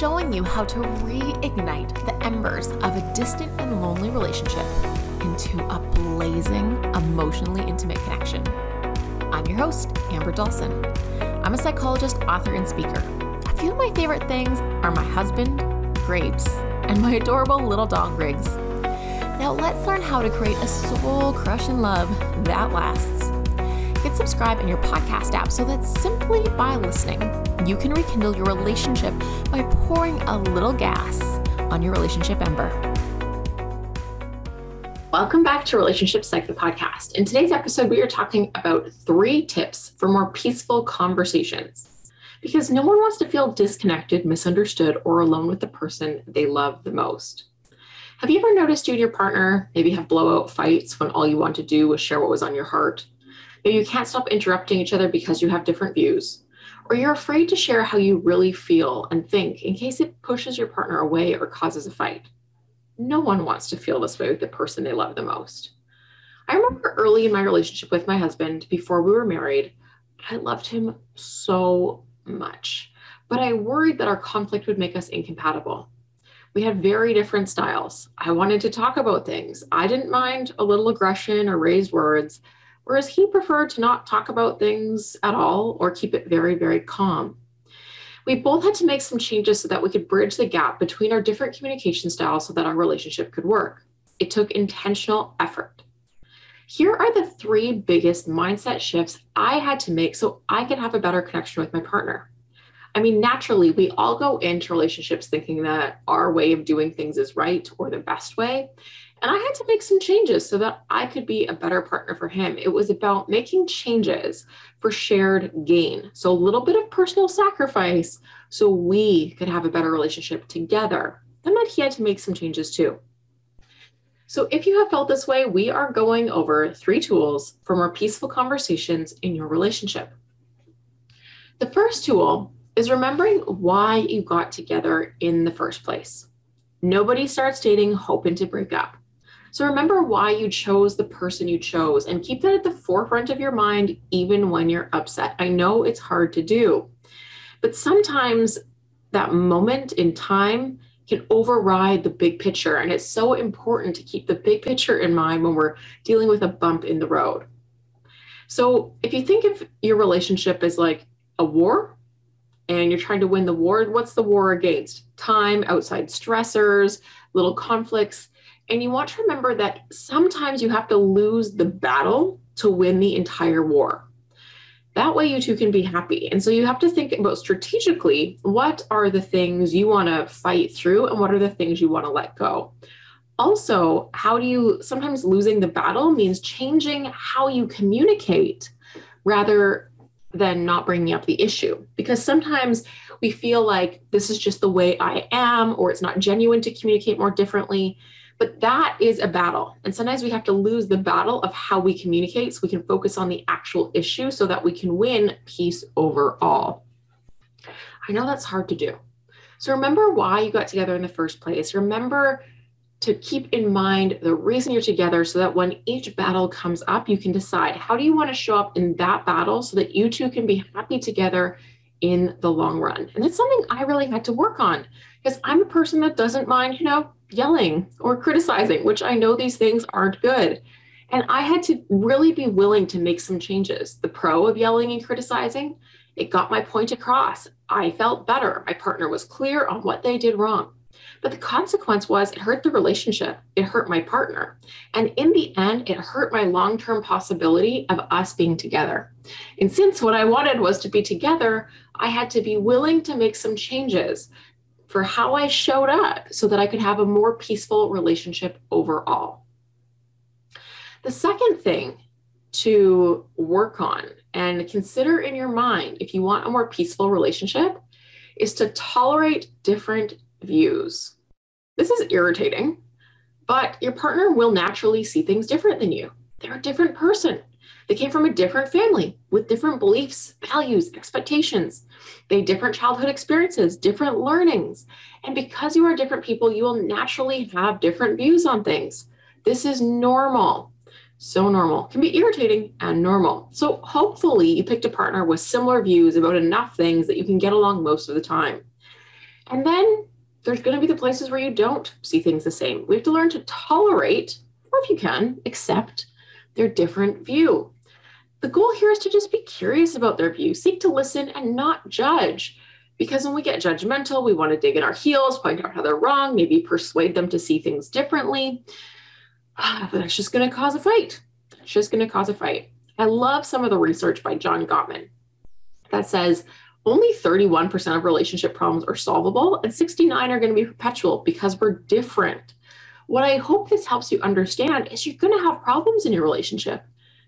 showing you how to reignite the embers of a distant and lonely relationship into a blazing, emotionally intimate connection. I'm your host, Amber Dawson. I'm a psychologist, author, and speaker. A few of my favorite things are my husband, grapes, and my adorable little dog, Riggs. Now let's learn how to create a soul crushing love that lasts. Hit subscribe in your podcast app so that simply by listening, you can rekindle your relationship by pouring a little gas on your relationship ember. Welcome back to Relationship Psych, the podcast. In today's episode, we are talking about three tips for more peaceful conversations. Because no one wants to feel disconnected, misunderstood, or alone with the person they love the most. Have you ever noticed you and your partner maybe have blowout fights when all you want to do was share what was on your heart? Maybe you can't stop interrupting each other because you have different views, or you're afraid to share how you really feel and think in case it pushes your partner away or causes a fight. No one wants to feel this way with the person they love the most. I remember early in my relationship with my husband, before we were married, I loved him so much, but I worried that our conflict would make us incompatible. We had very different styles. I wanted to talk about things. I didn't mind a little aggression or raised words, whereas he preferred to not talk about things at all or keep it very, very calm. We both had to make some changes so that we could bridge the gap between our different communication styles so that our relationship could work. It took intentional effort. Here are the three biggest mindset shifts I had to make so I could have a better connection with my partner. I mean, naturally, we all go into relationships thinking that our way of doing things is right or the best way. And I had to make some changes so that I could be a better partner for him. It was about making changes for shared gain. So a little bit of personal sacrifice so we could have a better relationship together. That meant he had to make some changes too. So if you have felt this way, we are going over three tools for more peaceful conversations in your relationship. The first tool is remembering why you got together in the first place. Nobody starts dating hoping to break up. So remember why you chose the person you chose and keep that at the forefront of your mind, even when you're upset. I know it's hard to do, but sometimes that moment in time can override the big picture. And it's so important to keep the big picture in mind when we're dealing with a bump in the road. So if you think of your relationship as like a war, and you're trying to win the war, what's the war against? Time, outside stressors, little conflicts. And you want to remember that sometimes you have to lose the battle to win the entire war. That way, you two can be happy. And so you have to think about strategically what are the things you want to fight through and what are the things you want to let go. Also, how do you sometimes losing the battle means changing how you communicate rather than not bringing up the issue? Because sometimes we feel like this is just the way I am, or it's not genuine to communicate more differently. But that is a battle. And sometimes we have to lose the battle of how we communicate so we can focus on the actual issue so that we can win peace overall. I know that's hard to do. So remember why you got together in the first place. Remember to keep in mind the reason you're together so that when each battle comes up, you can decide how do you want to show up in that battle so that you two can be happy together in the long run. And it's something I really had to work on because I'm a person that doesn't mind, you know, yelling or criticizing, which I know these things aren't good. And I had to really be willing to make some changes. The pro of yelling and criticizing, it got my point across. I felt better. My partner was clear on what they did wrong. But the consequence was it hurt the relationship. It hurt my partner. And in the end, it hurt my long term possibility of us being together. And since what I wanted was to be together, I had to be willing to make some changes for how I showed up so that I could have a more peaceful relationship overall. The second thing to work on and consider in your mind if you want a more peaceful relationship is to tolerate different views. This is irritating, but your partner will naturally see things different than you. They're a different person. They came from a different family with different beliefs, values, expectations. They had different childhood experiences, different learnings. And because you are different people, you will naturally have different views on things. This is normal. So normal. Can be irritating and normal. So hopefully you picked a partner with similar views about enough things that you can get along most of the time. And then there's going to be the places where you don't see things the same. We have to learn to tolerate, or if you can, accept their different view. The goal here is to just be curious about their view, seek to listen and not judge. Because when we get judgmental, we want to dig in our heels, point out how they're wrong, maybe persuade them to see things differently. Ah, that's just going to cause a fight. It's just going to cause a fight. I love some of the research by John Gottman that says only 31% of relationship problems are solvable and 69 are going to be perpetual because we're different. What I hope this helps you understand is you're going to have problems in your relationship.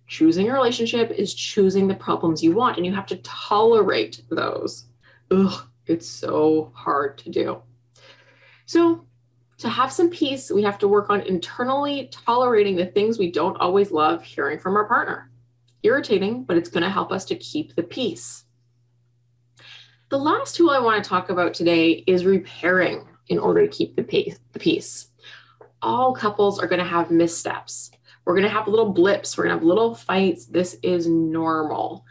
Choosing a relationship is choosing the problems you want, and you have to tolerate those. Ugh, it's so hard to do. So, to have some peace, we have to work on internally tolerating the things we don't always love hearing from our partner. Irritating, but it's going to help us to keep the peace. The last tool I want to talk about today is repairing in order to keep the peace. The peace. All couples are going to have missteps. We're going to have little blips. We're going to have little fights. This is normal.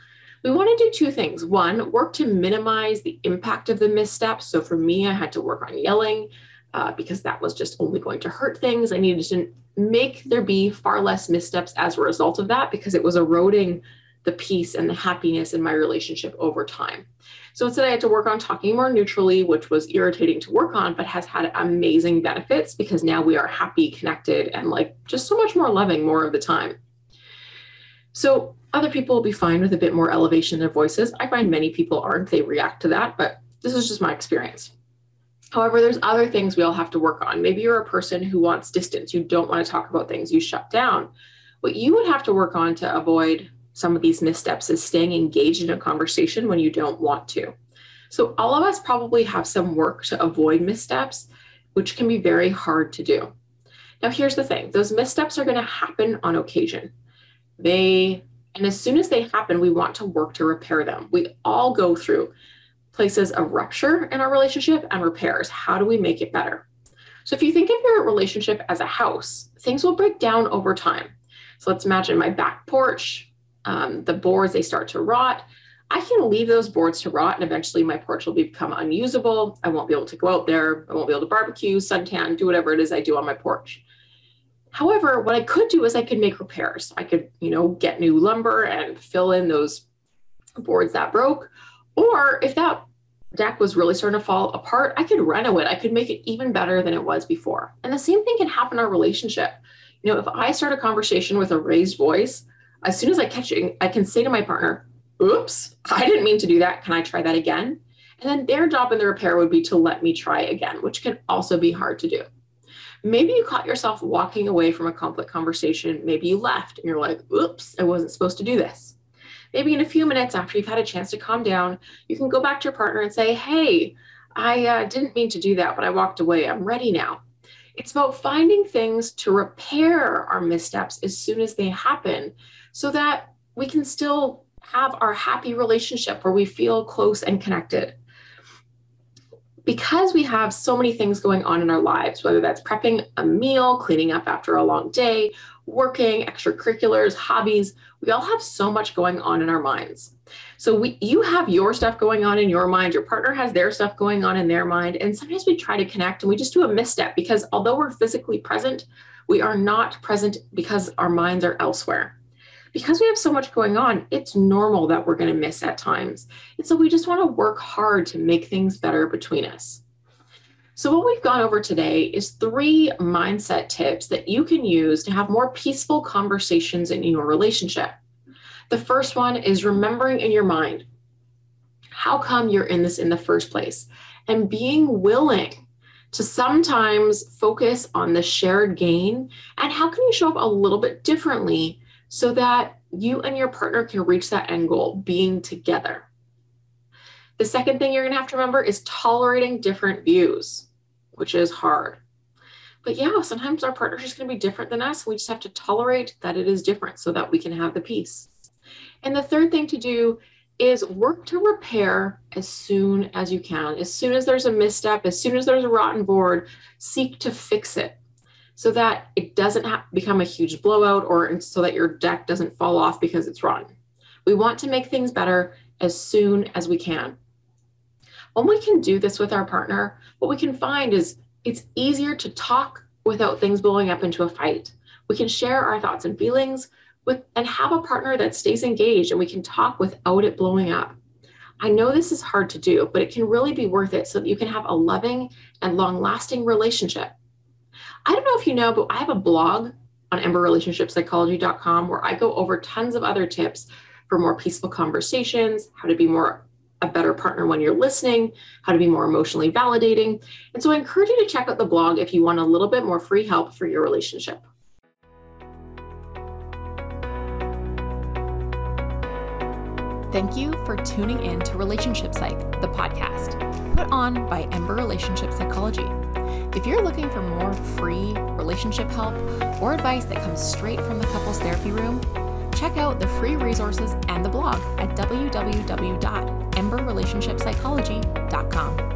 We want to do two things. One, work to minimize the impact of the missteps. So for me, I had to work on yelling uh, because that was just only going to hurt things. I needed to make there be far less missteps as a result of that because it was eroding the peace and the happiness in my relationship over time. So instead, I had to work on talking more neutrally, which was irritating to work on, but has had amazing benefits because now we are happy, connected, and like just so much more loving more of the time. So other people will be fine with a bit more elevation in their voices. I find many people aren't, they react to that, but this is just my experience. However, there's other things we all have to work on. Maybe you're a person who wants distance, you don't want to talk about things, you shut down. What you would have to work on to avoid some of these missteps is staying engaged in a conversation when you don't want to. So, all of us probably have some work to avoid missteps, which can be very hard to do. Now, here's the thing those missteps are going to happen on occasion. They, and as soon as they happen, we want to work to repair them. We all go through places of rupture in our relationship and repairs. How do we make it better? So, if you think of your relationship as a house, things will break down over time. So, let's imagine my back porch, um, the boards they start to rot. I can leave those boards to rot and eventually my porch will become unusable. I won't be able to go out there. I won't be able to barbecue suntan do whatever it is i do on my porch. However what i could do is i could make repairs. I could you know get new lumber and fill in those boards that broke. Or if that deck was really starting to fall apart i could reno it. I could make it even better than it was before. And the same thing can happen in our relationship. You know if i start a conversation with a raised voice as soon as I catch it, I can say to my partner, oops, I didn't mean to do that. Can I try that again? And then their job in the repair would be to let me try again, which can also be hard to do. Maybe you caught yourself walking away from a conflict conversation. Maybe you left and you're like, oops, I wasn't supposed to do this. Maybe in a few minutes after you've had a chance to calm down, you can go back to your partner and say, hey, I uh, didn't mean to do that, but I walked away. I'm ready now. It's about finding things to repair our missteps as soon as they happen so that we can still have our happy relationship where we feel close and connected. Because we have so many things going on in our lives, whether that's prepping a meal, cleaning up after a long day, working, extracurriculars, hobbies, we all have so much going on in our minds. So we you have your stuff going on in your mind, your partner has their stuff going on in their mind, and sometimes we try to connect and we just do a misstep because although we're physically present, we are not present because our minds are elsewhere because we have so much going on, it's normal that we're going to miss at times. And so we just want to work hard to make things better between us. So, what we've gone over today is three mindset tips that you can use to have more peaceful conversations in your relationship. The first one is remembering in your mind how come you're in this in the first place and being willing to sometimes focus on the shared gain and how can you show up a little bit differently so that you and your partner can reach that end goal, being together. The second thing you're going to have to remember is tolerating different views, which is hard. But yeah, sometimes our partner's just going to be different than us. We just have to tolerate that it is different so that we can have the peace. And the third thing to do is work to repair as soon as you can. As soon as there's a misstep, as soon as there's a rotten board, seek to fix it so that it doesn't ha- become a huge blowout or so that your deck doesn't fall off because it's rotten. We want to make things better as soon as we can. When we can do this with our partner, what we can find is it's easier to talk without things blowing up into a fight. We can share our thoughts and feelings with and have a partner that stays engaged and we can talk without it blowing up. I know this is hard to do, but it can really be worth it so that you can have a loving and long-lasting relationship. I don't know if you know, but I have a blog on emberrelationshippsychology.com where I go over tons of other tips for more peaceful conversations, how to be more a better partner when you're listening, how to be more emotionally validating. And so I encourage you to check out the blog if you want a little bit more free help for your relationship. Thank you for tuning in to Relationship Psych, the podcast, put on by Ember Relationship Psychology. If you're looking for more free relationship help or advice that comes straight from the couples therapy room, check out the free resources and the blog at www.emberrelationshippsychology.com.